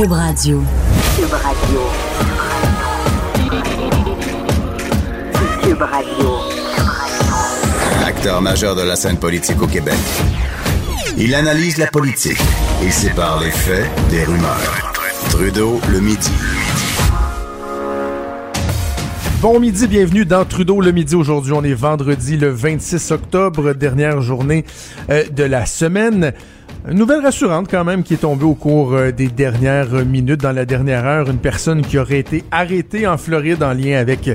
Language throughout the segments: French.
Cube Radio. Cube Radio. Cube Radio. Acteur majeur de la scène politique au Québec. Il analyse la politique et sépare les faits des rumeurs. Trudeau le midi. Bon midi, bienvenue dans Trudeau le midi. Aujourd'hui, on est vendredi le 26 octobre, dernière journée euh, de la semaine. Une nouvelle rassurante quand même qui est tombée au cours euh, des dernières minutes, dans la dernière heure, une personne qui aurait été arrêtée en Floride en lien avec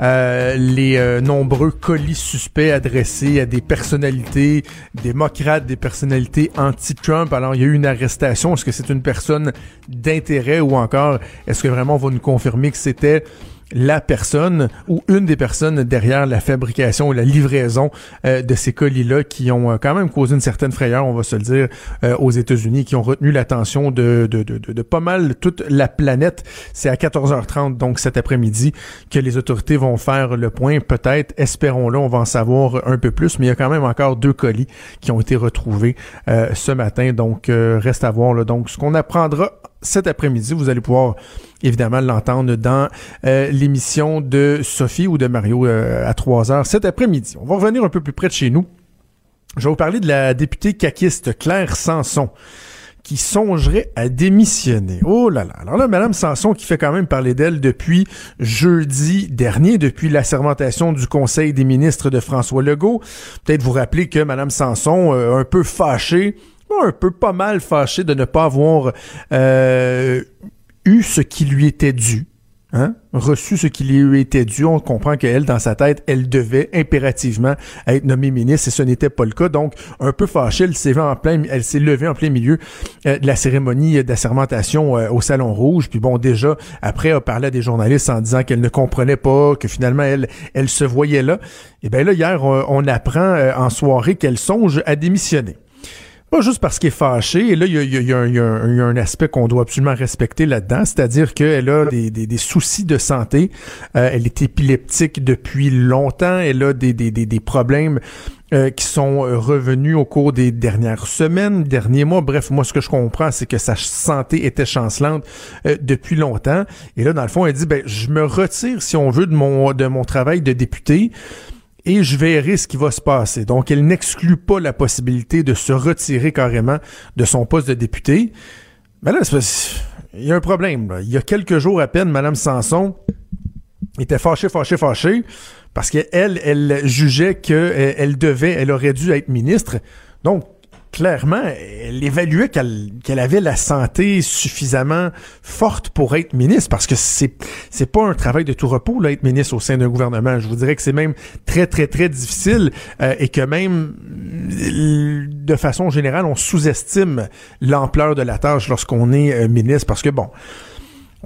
euh, les euh, nombreux colis suspects adressés à des personnalités démocrates, des personnalités anti-Trump. Alors il y a eu une arrestation. Est-ce que c'est une personne d'intérêt ou encore est-ce que vraiment on va nous confirmer que c'était la personne ou une des personnes derrière la fabrication ou la livraison euh, de ces colis-là qui ont euh, quand même causé une certaine frayeur, on va se le dire, euh, aux États-Unis, qui ont retenu l'attention de, pas mal toute la planète. C'est à 14h30, donc cet après-midi, que les autorités vont faire le point. Peut-être, espérons-le, on va en savoir un peu plus, mais il y a quand même encore deux colis qui ont été retrouvés ce matin. Donc, reste à voir. Là, donc, ce qu'on apprendra cet après-midi. Vous allez pouvoir évidemment l'entendre dans euh, l'émission de Sophie ou de Mario euh, à 3 heures cet après-midi. On va revenir un peu plus près de chez nous. Je vais vous parler de la députée caquiste Claire Sanson qui songerait à démissionner. Oh là là. Alors là, Madame Sanson qui fait quand même parler d'elle depuis jeudi dernier, depuis l'assermentation du Conseil des ministres de François Legault. Peut-être vous rappeler que Madame Sanson, euh, un peu fâchée, un peu pas mal fâché de ne pas avoir euh, eu ce qui lui était dû. Hein? reçu ce qui lui était dû. On comprend qu'elle, dans sa tête, elle devait impérativement être nommée ministre et ce n'était pas le cas. Donc, un peu fâchée, elle s'est levée en plein milieu euh, de la cérémonie d'assermentation euh, au Salon Rouge. Puis bon, déjà, après, elle parlé à des journalistes en disant qu'elle ne comprenait pas, que finalement, elle, se voyait là. Et bien là, hier, on apprend en soirée qu'elle songe à démissionner. Pas juste parce qu'elle est fâchée, et là, il y a, un aspect qu'on doit absolument respecter là-dedans, c'est-à-dire qu'elle a des, soucis de santé, euh, elle est épileptique depuis longtemps, elle a des, problèmes euh, qui sont revenus au cours des dernières semaines, derniers mois. Bref, moi, ce que je comprends, c'est que sa santé était chancelante euh, depuis longtemps. Et là, dans le fond, elle dit, ben, je me retire, si on veut, de mon, de mon travail de député et je verrai ce qui va se passer. Donc, elle n'exclut pas la possibilité de se retirer carrément de son poste de député. Mais là, il y a un problème. Il y a quelques jours à peine, Mme Sanson était fâchée, fâchée, fâchée, parce qu'elle, elle jugeait qu'elle devait, elle aurait dû être ministre. Donc, clairement, elle évaluait qu'elle avait la santé suffisamment forte pour être ministre, parce que c'est c'est pas un travail de tout repos là, être ministre au sein d'un gouvernement. Je vous dirais que c'est même très très très difficile euh, et que même de façon générale, on sous-estime l'ampleur de la tâche lorsqu'on est euh, ministre, parce que bon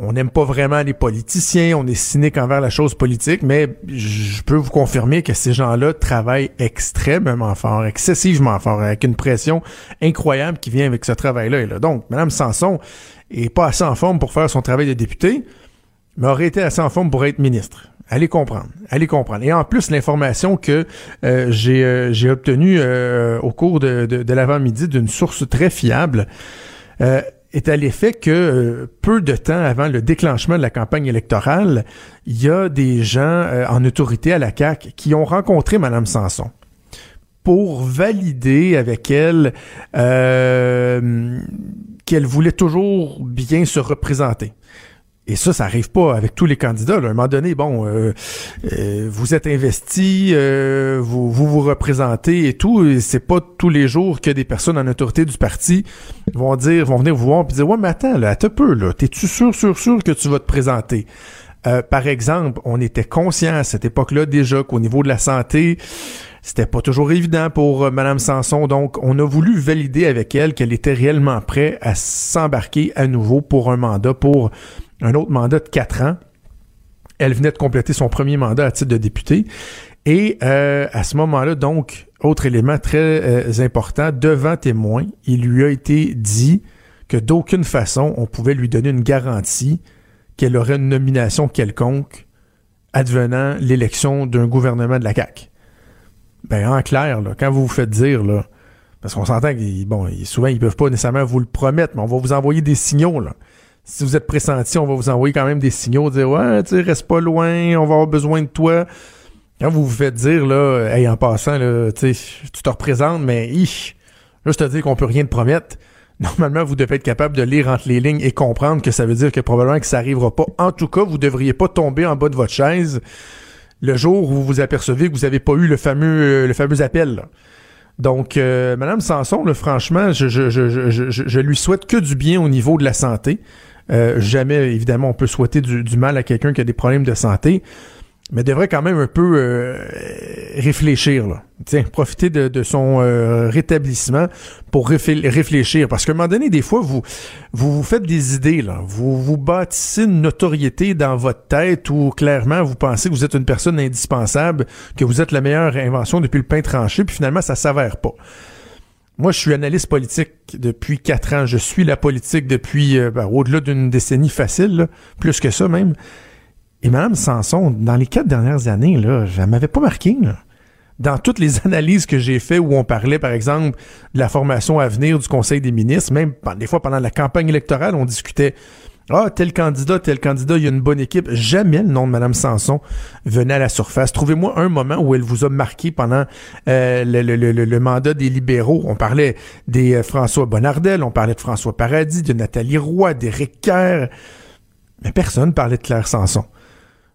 on n'aime pas vraiment les politiciens, on est cynique envers la chose politique, mais je peux vous confirmer que ces gens-là travaillent extrêmement fort, excessivement fort, avec une pression incroyable qui vient avec ce travail-là. Là. Donc, Mme Sanson est pas assez en forme pour faire son travail de député, mais aurait été assez en forme pour être ministre. Allez comprendre, allez comprendre. Et en plus, l'information que euh, j'ai euh, obtenue euh, au cours de, de, de l'avant-midi d'une source très fiable, est à l'effet que euh, peu de temps avant le déclenchement de la campagne électorale, il y a des gens euh, en autorité à la CAC qui ont rencontré Mme Sanson pour valider avec elle euh, qu'elle voulait toujours bien se représenter. Et ça, ça arrive pas avec tous les candidats. À un moment donné, bon, euh, euh, vous êtes investi, euh, vous, vous, vous représentez et tout. Et c'est pas tous les jours que des personnes en autorité du parti vont dire, vont venir vous voir et dire, ouais, mais attends, là, t'es peu, là, t'es-tu sûr, sûr, sûr que tu vas te présenter? par exemple, on était conscient à cette époque-là déjà qu'au niveau de la santé, c'était pas toujours évident pour Madame Sanson, donc on a voulu valider avec elle qu'elle était réellement prête à s'embarquer à nouveau pour un mandat pour un autre mandat de quatre ans. Elle venait de compléter son premier mandat à titre de député. Et euh, à ce moment-là, donc, autre élément très euh, important, devant témoin, il lui a été dit que d'aucune façon on pouvait lui donner une garantie qu'elle aurait une nomination quelconque advenant l'élection d'un gouvernement de la CAQ. Ben, en clair, quand vous vous faites dire, là, parce qu'on s'entend qu'ils, bon, souvent, ils peuvent pas nécessairement vous le promettre, mais on va vous envoyer des signaux, là si vous êtes pressenti, on va vous envoyer quand même des signaux, dire ouais, tu reste pas loin, on va avoir besoin de toi. Quand vous vous faites dire là, hey, en passant là, tu te représentes, mais ich, juste te dire qu'on peut rien te promettre. Normalement, vous devez être capable de lire entre les lignes et comprendre que ça veut dire que probablement que ça arrivera pas. En tout cas, vous devriez pas tomber en bas de votre chaise le jour où vous vous apercevez que vous n'avez pas eu le fameux le fameux appel. Donc, euh, Madame Sanson, là, franchement, je, je, je, je, je lui souhaite que du bien au niveau de la santé. Euh, jamais, évidemment, on peut souhaiter du, mal à quelqu'un qui a des problèmes de santé, mais devrait quand même un peu euh, réfléchir. Là. Tiens, profiter de, son euh, rétablissement pour réfléchir. Parce qu'à un moment donné, des fois, vous, vous vous faites des idées. Là. Vous vous bâtissez une notoriété dans votre tête où clairement vous pensez que vous êtes une personne indispensable, que vous êtes la meilleure invention depuis le pain tranché, puis finalement, ça s'avère pas. Moi, je suis analyste politique depuis quatre ans. Je suis la politique depuis euh, ben, au-delà d'une décennie facile, plus que ça même. Et Mme Sanson, dans les quatre dernières années, là, je m'avais pas marqué. Dans toutes les analyses que j'ai faites où on parlait, par exemple, de la formation à venir du Conseil des ministres, même des fois pendant la campagne électorale, on discutait ah, tel candidat, tel candidat, il y a une bonne équipe. Jamais le nom de Mme Sanson venait à la surface. Trouvez-moi un moment où elle vous a marqué pendant euh, le, mandat des libéraux. On parlait des euh, François Bonnardel, on parlait de François Paradis, de Nathalie Roy, d'Éric Kerr. Mais personne parlait de Claire Sanson.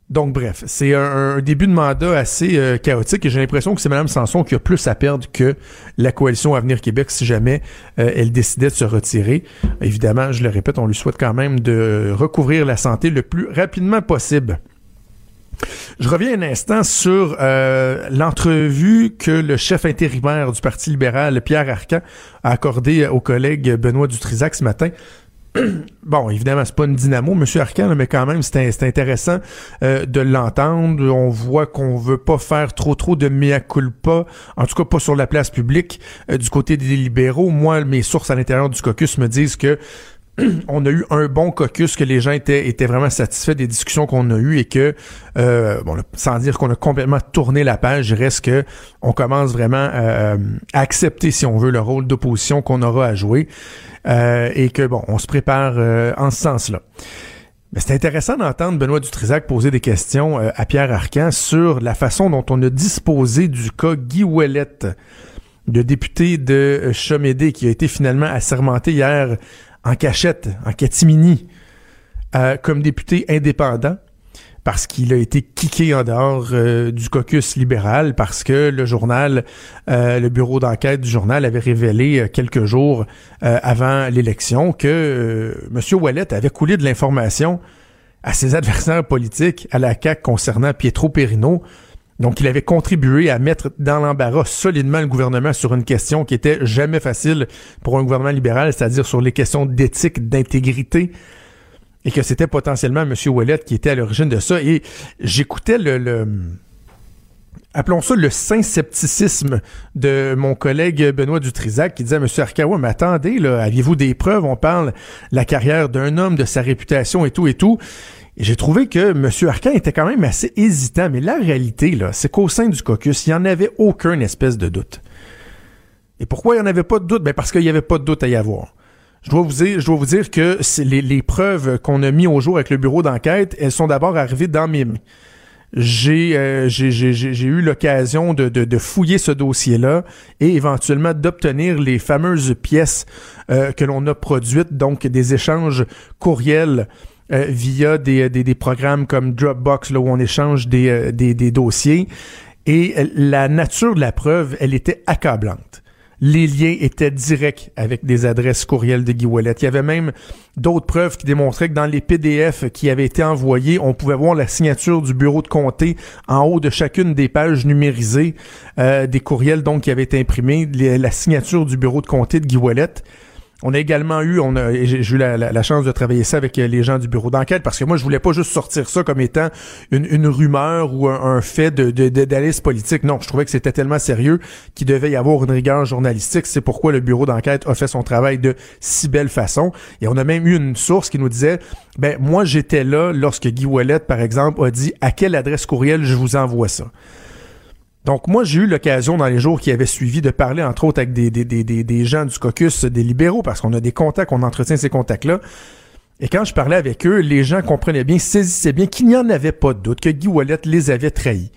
Donc bref, c'est un, début de mandat assez euh, chaotique et j'ai l'impression que c'est Mme Sanson qui a plus à perdre que la coalition Avenir Québec si jamais euh, elle décidait de se retirer. Évidemment, je le répète, on lui souhaite quand même de recouvrir la santé le plus rapidement possible. Je reviens un instant sur euh, l'entrevue que le chef intérimaire du Parti libéral, Pierre Arcan, a accordé au collègue Benoît Dutrisac ce matin. bon, évidemment, c'est pas une dynamo, Monsieur Arcan, mais quand même, c'est intéressant euh, de l'entendre. On voit qu'on veut pas faire trop trop de mea culpa, en tout cas pas sur la place publique euh, du côté des libéraux. Moi, mes sources à l'intérieur du caucus me disent que on a eu un bon caucus, que les gens étaient, vraiment satisfaits des discussions qu'on a eues et que, euh, sans dire qu'on a complètement tourné la page, il reste que on commence vraiment à accepter, si on veut, le rôle d'opposition qu'on aura à jouer. Euh, et que, bon, on se prépare euh, en ce sens-là. Mais c'est intéressant d'entendre Benoît Dutrisac poser des questions euh, à Pierre Arcan sur la façon dont on a disposé du cas Guy Ouellette, le député de Chomédé, qui a été finalement assermenté hier en cachette, en catimini, comme député indépendant parce qu'il a été kické en dehors euh, du caucus libéral parce que le journal, euh, le bureau d'enquête du journal avait révélé euh, quelques jours avant l'élection que M. Ouellet avait coulé de l'information à ses adversaires politiques à la CAQ concernant Pietro Perino. Donc, il avait contribué à mettre dans l'embarras solidement le gouvernement sur une question qui était jamais facile pour un gouvernement libéral, c'est-à-dire sur les questions d'éthique, d'intégrité, et que c'était potentiellement M. Ouellet qui était à l'origine de ça. Et j'écoutais le, appelons ça le saint scepticisme de mon collègue Benoît Dutrisac qui disait à M. Arcawa, mais attendez, aviez-vous des preuves? On parle de la carrière d'un homme, de sa réputation et tout et tout. Et j'ai trouvé que M. Arcan était quand même assez hésitant, mais la réalité, là, c'est qu'au sein du caucus, il n'y en avait aucun espèce de doute. Et pourquoi il n'y en avait pas de doute? Ben parce qu'il n'y avait pas de doute à y avoir. Je dois vous dire, je dois vous dire que les, les preuves qu'on a mis au jour avec le bureau d'enquête, elles sont d'abord arrivées dans mes mains. J'ai euh, eu l'occasion de, de, de, fouiller ce dossier-là et éventuellement d'obtenir les fameuses pièces euh, que l'on a produites, donc des échanges courriels euh, via des, des, des, programmes comme Dropbox, là où on échange des, euh, des, des dossiers. Et la nature de la preuve, elle était accablante les liens étaient directs avec des adresses courriels de Guy Wallet. Il y avait même d'autres preuves qui démontraient que dans les PDF qui avaient été envoyés, on pouvait voir la signature du bureau de comté en haut de chacune des pages numérisées euh, des courriels donc qui avaient été imprimés, la signature du bureau de comté de Guy Wallet. On a également eu, on a, j'ai eu la, chance de travailler ça avec euh, les gens du bureau d'enquête parce que moi je voulais pas juste sortir ça comme étant une, rumeur ou un, fait de, de, politique. Non, je trouvais que c'était tellement sérieux qu'il devait y avoir une rigueur journalistique. C'est pourquoi le bureau d'enquête a fait son travail de si belle façon. Et on a même eu une source qui nous disait, ben moi j'étais là lorsque Guy Ouellet, par exemple, a dit à quelle adresse courriel je vous envoie ça? Donc moi, j'ai eu l'occasion dans les jours qui avaient suivi de parler entre autres avec des, des, des, des gens du caucus des libéraux parce qu'on a des contacts, on entretient ces contacts-là. Et quand je parlais avec eux, les gens comprenaient bien, saisissaient bien qu'il n'y en avait pas de doute, que Guy Wallet les avait trahis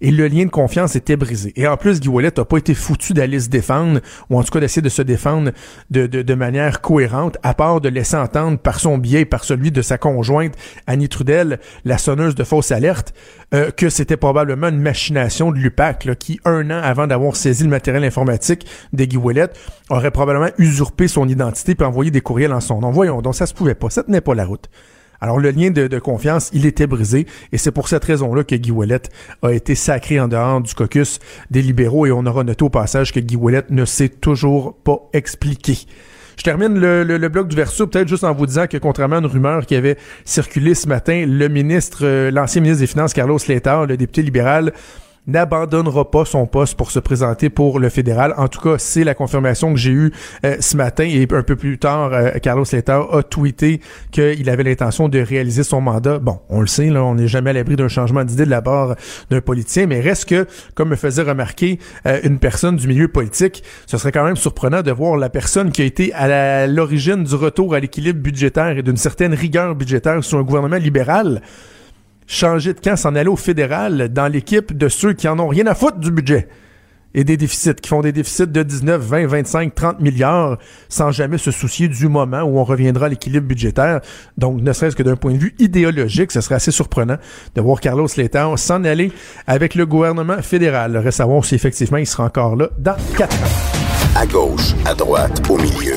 et le lien de confiance était brisé. Et en plus, Guy Wallet n'a pas été foutu d'aller se défendre, ou en tout cas d'essayer de se défendre de, manière cohérente, à part de laisser entendre par son biais par celui de sa conjointe, Annie Trudel, la sonneuse de fausse alerte, euh, que c'était probablement une machination de l'UPAC, qui, un an avant d'avoir saisi le matériel informatique de Guy Wallet, aurait probablement usurpé son identité puis envoyé des courriels en son nom. Voyons, donc ça se pouvait pas, ça tenait pas la route. Alors le lien de, confiance, il était brisé et c'est pour cette raison-là que Guy Ouellet a été sacré en dehors du caucus des libéraux et on aura noté au passage que Guy Ouellet ne s'est toujours pas expliqué. Je termine le, bloc du verso peut-être juste en vous disant que contrairement à une rumeur qui avait circulé ce matin, le ministre, euh, l'ancien ministre des Finances, Carlos Letard, le député libéral, n'abandonnera pas son poste pour se présenter pour le fédéral. En tout cas, c'est la confirmation que j'ai eue euh, ce matin et un peu plus tard, euh, Carlos Letao a tweeté qu'il avait l'intention de réaliser son mandat. Bon, on le sait, là, on n'est jamais à l'abri d'un changement d'idée de la part d'un politicien, mais reste que, comme me faisait remarquer euh, une personne du milieu politique, ce serait quand même surprenant de voir la personne qui a été à l'origine du retour à l'équilibre budgétaire et d'une certaine rigueur budgétaire sur un gouvernement libéral changer de camp, s'en aller au fédéral dans l'équipe de ceux qui en ont rien à foutre du budget et des déficits, qui font des déficits de 19, 20, 25, 30 milliards sans jamais se soucier du moment où on reviendra à l'équilibre budgétaire. Donc, ne serait-ce que d'un point de vue idéologique, ce serait assez surprenant de voir Carlos Letao s'en aller avec le gouvernement fédéral. Reste à savoir si effectivement il sera encore là dans quatre ans. À gauche, à droite, au milieu.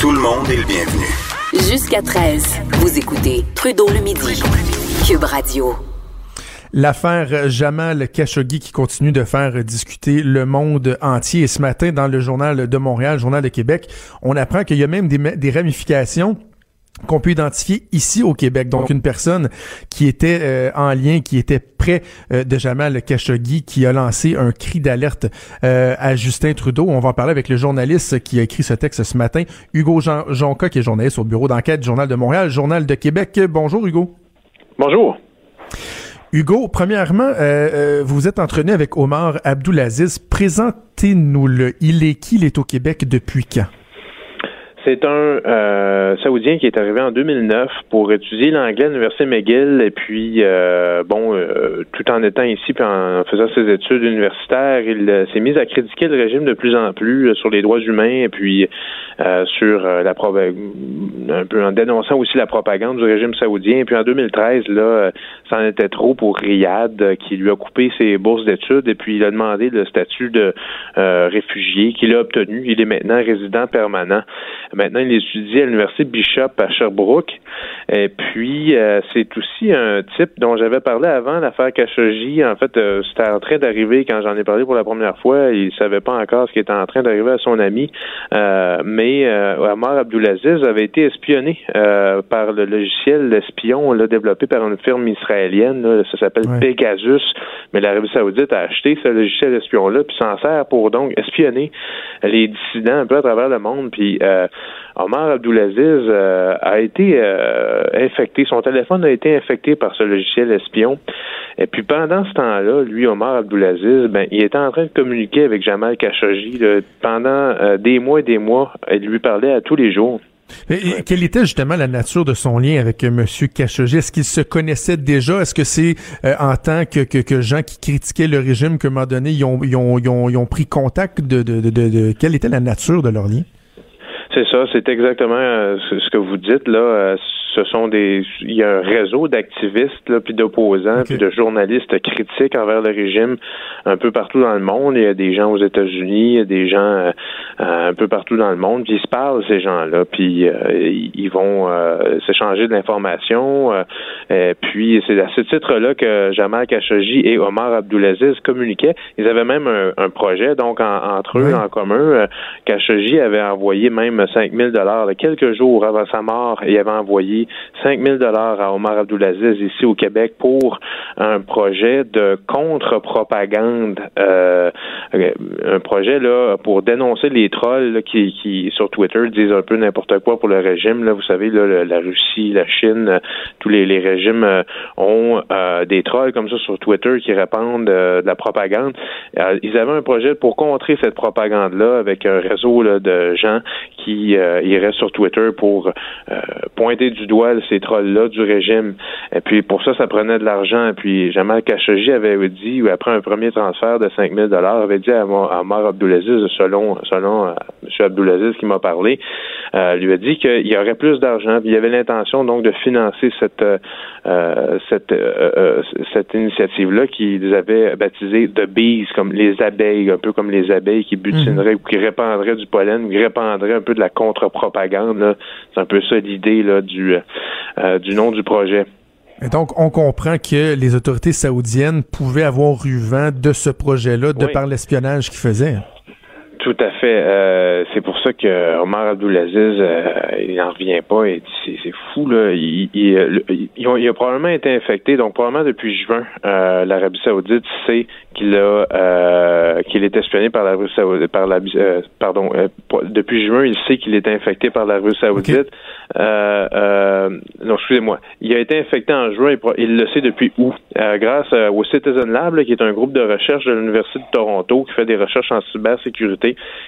Tout le monde est le bienvenu. Jusqu'à 13, vous écoutez Trudeau le midi. L'affaire Jamal Khashoggi qui continue de faire discuter le monde entier. Et ce matin, dans le journal de Montréal, journal de Québec, on apprend qu'il y a même des, ramifications qu'on peut identifier ici au Québec. Donc, une personne qui était euh, en lien, qui était près euh, de Jamal Khashoggi, qui a lancé un cri d'alerte euh, à Justin Trudeau. On va en parler avec le journaliste qui a écrit ce texte ce matin, Hugo Jean Jonca, qui est journaliste au bureau d'enquête du Journal de Montréal, Journal de Québec. Bonjour, Hugo. Bonjour. Hugo, premièrement, euh, euh, vous êtes entraîné avec Omar Abdulaziz. Présentez-nous-le. Il est qui? Il est au Québec depuis quand? C'est un euh, Saoudien qui est arrivé en 2009 pour étudier l'anglais à l'Université McGill et puis, euh, bon, euh, tout en étant ici puis en faisant ses études universitaires, il s'est mis à critiquer le régime de plus en plus sur les droits humains et puis sur la un peu en dénonçant aussi la propagande du régime saoudien. Et puis en 2013, là, ça en était trop pour Riyad qui lui a coupé ses bourses d'études et puis il a demandé le statut de réfugié qu'il a obtenu. Il est maintenant résident permanent. Maintenant, il étudie à l'Université Bishop à Sherbrooke. Et puis, euh, c'est aussi un type dont j'avais parlé avant, l'affaire Khashoggi. En fait, euh, c'était en train d'arriver quand j'en ai parlé pour la première fois. Il savait pas encore ce qui était en train d'arriver à son ami. Euh, mais euh, Omar Abdulaziz avait été espionné par le logiciel espion là, développé par une firme israélienne. ça s'appelle Pegasus. Mais l'Arabie Saoudite a acheté ce logiciel espion-là, puis s'en sert pour donc espionner les dissidents un peu à travers le monde. Puis Omar Abdulaziz euh, a été euh, infecté, son téléphone a été infecté par ce logiciel espion. Et puis pendant ce temps-là, lui, Omar Abdulaziz, ben, il était en train de communiquer avec Jamal Khashoggi pendant euh, des mois et des mois. Il lui parlait à tous les jours. quelle était justement la nature de son lien avec M. Khashoggi? Est-ce qu'ils se connaissaient déjà? Est-ce que c'est en tant que, que, gens qui critiquaient le régime qu'à un donné, ils ont, pris contact de, Quelle était la nature de leur lien? C'est ça, c'est exactement euh, ce que vous dites là. Euh, ce sont des, il y a un réseau d'activistes là, puis d'opposants, puis de journalistes critiques envers le régime un peu partout dans le monde. Il y a des gens aux États-Unis, il y a des gens euh, un peu partout dans le monde. Puis ils se parlent ces gens-là, puis ils vont s'échanger de l'information. puis c'est à ce titre-là que Jamal Khashoggi et Omar Abdulaziz communiquaient. Ils avaient même un, projet donc entre eux en commun. Khashoggi avait envoyé même 5 000 dollars quelques jours avant sa mort. Il avait envoyé remis 5 000 dollars à Omar Abdulaziz ici au Québec pour un projet de contre-propagande, euh, un projet là pour dénoncer les trolls qui, qui sur Twitter disent un peu n'importe quoi pour le régime. Là, vous savez, là, la Russie, la Chine, tous les, régimes euh, ont euh, des trolls comme ça sur Twitter qui répandent de la propagande. ils avaient un projet pour contrer cette propagande-là avec un réseau là, de gens qui iraient sur Twitter pour pointer du doigt ces trolls-là du régime. Et puis pour ça, ça prenait de l'argent. Et puis Jamal Khashoggi avait dit, après un premier transfert de 5 000 avait dit à, à Omar Abdulaziz, selon, selon euh, M. Abdulaziz qui m'a parlé, euh, lui a dit qu'il y aurait plus d'argent. Il y avait l'intention donc de financer cette euh, cette cette initiative-là qu'ils avaient baptisée The Bees, comme les abeilles, un peu comme les abeilles qui butineraient ou qui répandraient du pollen, qui répandraient un peu de la contre-propagande. C'est un peu ça l'idée du nom du projet. Et donc, on comprend que les autorités saoudiennes pouvaient avoir eu vent de ce projet-là de par l'espionnage qu'ils faisaient. Tout à fait. Euh, c'est pour ça que Omar Abdulaziz, euh, il n'en revient pas. Et c'est, fou là. Il, il, a probablement été infecté. Donc probablement depuis juin, euh, l'Arabie Saoudite sait qu'il a euh, qu'il est espionné par la Russie Saoudite. Par la, pardon. depuis juin, il sait qu'il est infecté par la Russie Saoudite. Non, excusez-moi. Il a été infecté en juin. Il le sait depuis août, grâce au Citizen Lab, qui est un groupe de recherche de l'université de Toronto qui fait des recherches en cybersécurité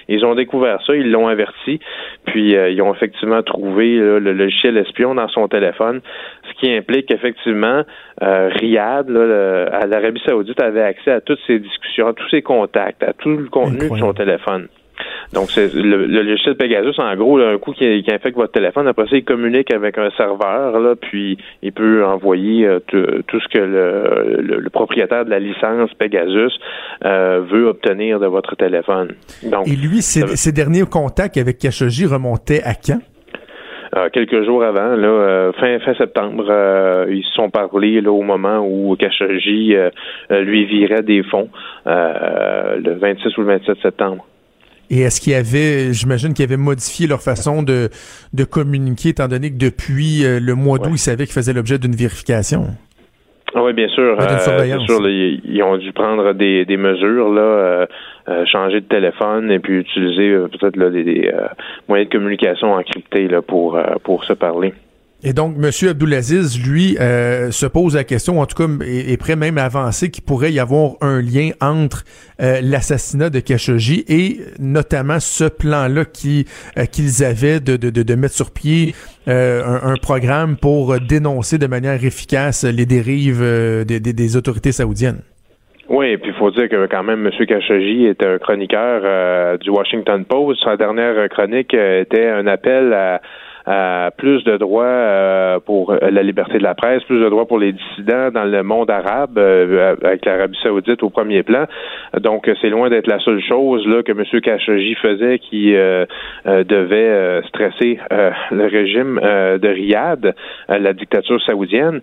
ils ont découvert ça, ils l'ont averti, puis euh, ils ont effectivement trouvé le logiciel espion dans son téléphone, ce qui implique effectivement euh, Riyad, l'Arabie Saoudite, avait accès à toutes ces discussions, à tous ses contacts, à tout le contenu de son téléphone. Donc, c'est le, logiciel Pegasus, en gros, un coup qui, infecte votre téléphone, après ça, il communique avec un serveur, là, puis il peut envoyer euh, tout ce que le, propriétaire de la licence Pegasus euh, veut obtenir de votre téléphone. Donc, Et lui, ses, derniers contacts avec Khashoggi remontaient à quand? Euh, quelques jours avant, là, fin fin septembre, ils se sont parlé là, au moment où Khashoggi lui virait des fonds, le 26 ou le 27 septembre. Et est-ce qu'il y avait, j'imagine qu'ils avaient modifié leur façon de, de communiquer, étant donné que depuis euh, le mois d'août, ils savaient qu'ils faisaient l'objet d'une vérification? Ah oui, bien sûr. Euh, bien sûr, ils, ont dû prendre des, des mesures, là, euh, changer de téléphone et puis utiliser peut-être des, moyens de communication encryptés là, pour, pour se parler. Et donc, M. Abdulaziz, lui, euh, se pose la question, en tout cas, est, prêt même à avancer qu'il pourrait y avoir un lien entre euh, l'assassinat de Khashoggi et notamment ce plan-là euh, qu'ils avaient de, de, de, mettre sur pied un, un, programme pour dénoncer de manière efficace les dérives des, des, autorités saoudiennes. Oui, et puis il faut dire que quand même, M. Khashoggi était un chroniqueur du Washington Post. Sa dernière chronique était un appel à plus de droits euh, pour la liberté de la presse, plus de droits pour les dissidents dans le monde arabe, euh, avec l'Arabie saoudite au premier plan. Donc, c'est loin d'être la seule chose là que M. Khashoggi faisait qui euh, devait stresser le régime de Riyad, la dictature saoudienne.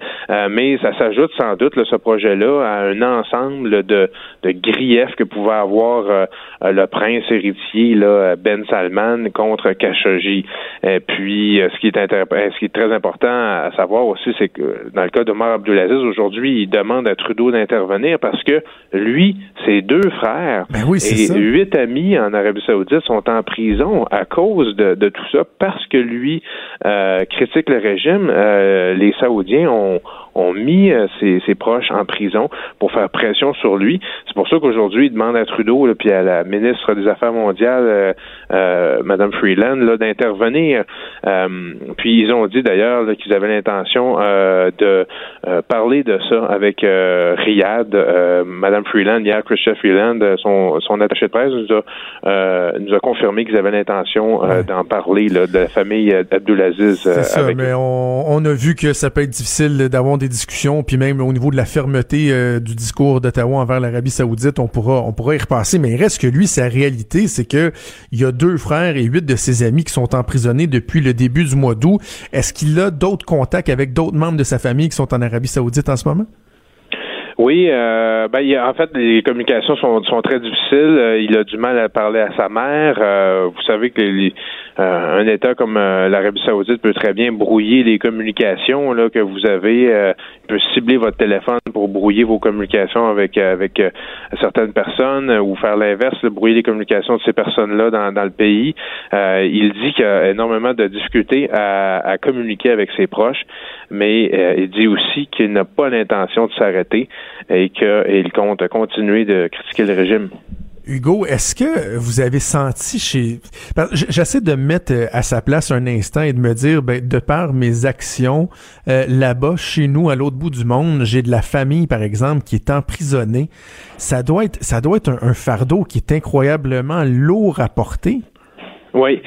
mais ça s'ajoute sans doute, là, ce projet-là, à un ensemble de, de griefs que pouvait avoir le prince héritier là, Ben Salman contre Khashoggi. Et puis, euh, ce qui est euh, ce qui est très important à savoir aussi, c'est que dans le cas d'Omar Abdulaziz, aujourd'hui, il demande à Trudeau d'intervenir parce que lui, ses deux frères ben et huit amis en Arabie Saoudite sont en prison à cause de, tout ça parce que lui euh, critique le régime. les Saoudiens ont ont mis euh, ses, proches en prison pour faire pression sur lui. C'est pour ça qu'aujourd'hui, il demande à Trudeau puis à la ministre des Affaires mondiales, euh, euh Mme Freeland, d'intervenir. Euh, puis ils ont dit d'ailleurs qu'ils avaient l'intention de parler de ça avec Riyad. Mme Freeland, hier, Christian Freeland, son, son attaché de presse, nous a, nous a confirmé qu'ils avaient l'intention d'en parler là, de la famille Abdulaziz. C'est ça, mais on, on, a vu que ça peut être difficile d'avoir des puis même au niveau de la fermeté euh, du discours d'Ottawa envers l'Arabie Saoudite, on pourra, on pourra y repasser. Mais il reste que lui, sa réalité, c'est que il y a deux frères et huit de ses amis qui sont emprisonnés depuis le début du mois d'août. Est-ce qu'il a d'autres contacts avec d'autres membres de sa famille qui sont en Arabie Saoudite en ce moment? Oui, euh, ben, en fait, les communications sont, sont très difficiles. Euh, il a du mal à parler à sa mère. Euh, vous savez que les, euh, un État comme l'Arabie Saoudite peut très bien brouiller les communications là que vous avez. il peut cibler votre téléphone pour brouiller vos communications avec avec certaines personnes ou faire l'inverse, brouiller les communications de ces personnes-là dans, dans le pays. il dit qu'il a énormément de difficultés à, à communiquer avec ses proches, mais il dit aussi qu'il n'a pas l'intention de s'arrêter et qu'il compte continuer de critiquer le régime. Hugo, est-ce que vous avez senti chez... J'essaie de me mettre euh, à sa place un instant et de me dire, ben, de par mes actions, euh, là-bas, chez nous, à l'autre bout du monde, j'ai de la famille, par exemple, qui est emprisonnée. Ça doit être, ça doit être un, fardeau qui est incroyablement lourd à porter. Oui.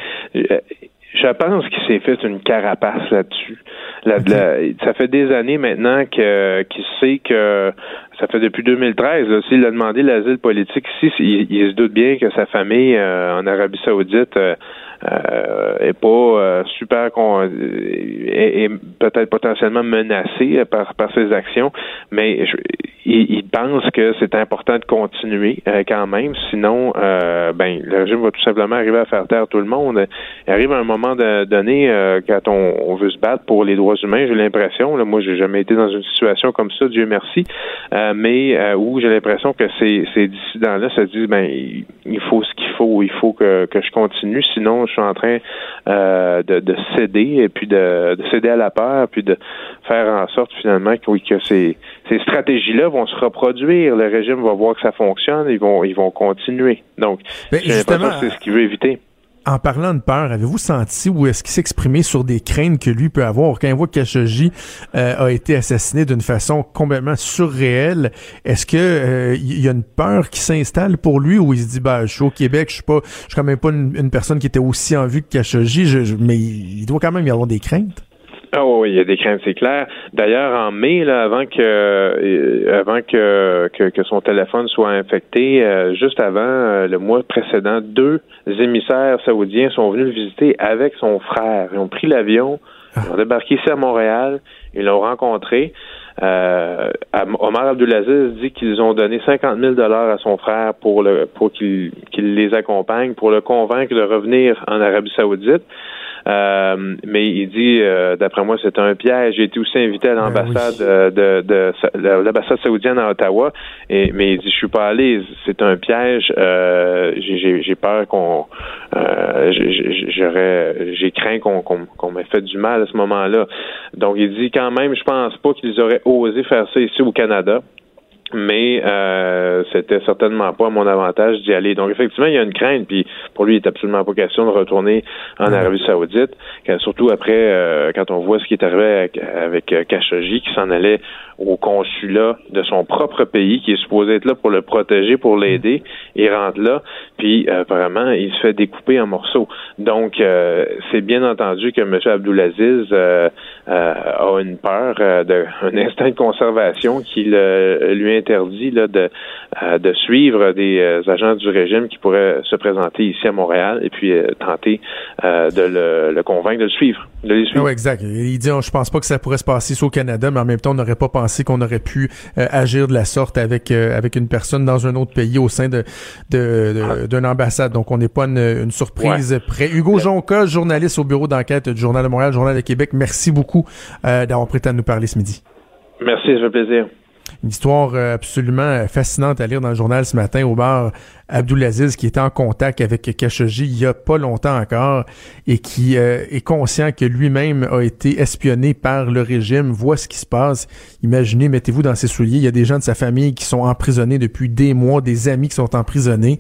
Je pense qu'il s'est fait une carapace là-dessus. ça fait des années maintenant que qu'il sait que ça fait depuis 2013. S'il a demandé l'asile politique ici, il, se doute bien que sa famille euh, en Arabie Saoudite euh, est pas euh, super con, est, peut-être potentiellement menacé par par ses actions, mais il, il, pense que c'est important de continuer euh, quand même, sinon ben le régime va tout simplement arriver à faire taire tout le monde. Il arrive à un moment donné quand on, on, veut se battre pour les droits humains, j'ai l'impression, là, moi j'ai jamais été dans une situation comme ça, Dieu merci, mais où j'ai l'impression que ces, ces dissidents-là se disent ben il faut ce qu'il faut, il faut que, que je continue, sinon je suis en train euh, de, céder et puis de, céder à la peur, puis de faire en sorte finalement que, oui, que ces, ces stratégies-là vont se reproduire. Le régime va voir que ça fonctionne, ils vont ils vont continuer. Donc, c'est ce qu'il veut éviter en parlant de peur, avez-vous senti ou est-ce qu'il exprimé sur des craintes que lui peut avoir? Quand il voit que Khashoggi euh, a été assassiné d'une façon complètement surréelle? Est-ce que euh, y a une peur qui s'installe pour lui ou il se dit bah je suis au Québec, je suis pas, je suis quand même pas une, personne qui était aussi en vue que Khashoggi, mais il doit quand même y avoir des craintes? Ah oui, il y a des craintes, c'est clair. D'ailleurs, en mai, là, avant que euh, avant que, que, son téléphone soit infecté, euh, juste avant euh, le mois précédent, deux émissaires saoudiens sont venus le visiter avec son frère. Ils ont pris l'avion, ils ont débarqué ici à Montréal, ils l'ont rencontré. Omar Abdulaziz dit qu'ils ont donné 50 000 dollars à son frère pour le pour qu'il qu'il les accompagne, pour le convaincre de revenir en Arabie Saoudite. Euh, mais il dit, euh, d'après moi, c'est un piège. J'ai été aussi invité à ben l'ambassade de, de, l'ambassade saoudienne à Ottawa, et, mais il dit, je suis pas allé. C'est un piège. Euh, j'ai peur qu'on, j'aurais, j'ai craint qu'on qu'on m'ait fait du mal à ce moment-là. Donc il dit quand même, je pense pas qu'ils auraient osé faire ça ici au Canada mais euh, c'était certainement pas à mon avantage d'y aller. Donc effectivement, il y a une crainte, puis pour lui, il est absolument pas question de retourner en Arabie Saoudite, surtout après euh, quand on voit ce qui est arrivé avec, avec euh, Khashoggi, qui s'en allait au consulat de son propre pays, qui est supposé être là pour le protéger, pour l'aider. Il rentre là, puis euh, vraiment, il se fait découper en morceaux. Donc, euh, c'est bien entendu que M. Abdulaziz euh, a une peur, de, un instinct de conservation qui lui interdit là, de, de suivre des agents du régime qui pourraient se présenter ici à Montréal et puis tenter de le, convaincre de le suivre. De les suivre. Oui, exact. Il dit, oh, je pense pas que ça pourrait se passer au Canada, mais en même temps, on n'aurait pas pensé qu'on aurait pu euh, agir de la sorte avec euh, avec une personne dans un autre pays au sein de d'une ambassade. Donc on n'est pas une, surprise près. Hugo Jonca, journaliste au bureau d'enquête du Journal de Montréal, Journal de Québec. Merci beaucoup euh, d'avoir prêté à nous parler ce midi. Merci, ça fait plaisir. Une histoire euh, absolument fascinante à lire dans le journal ce matin au bar Abdulaziz qui était en contact avec Khashoggi il y a pas longtemps encore et qui euh, est conscient que lui-même a été espionné par le régime, voit ce qui se passe. Imaginez, mettez-vous dans ses souliers, il y a des gens de sa famille qui sont emprisonnés depuis des mois, des amis qui sont emprisonnés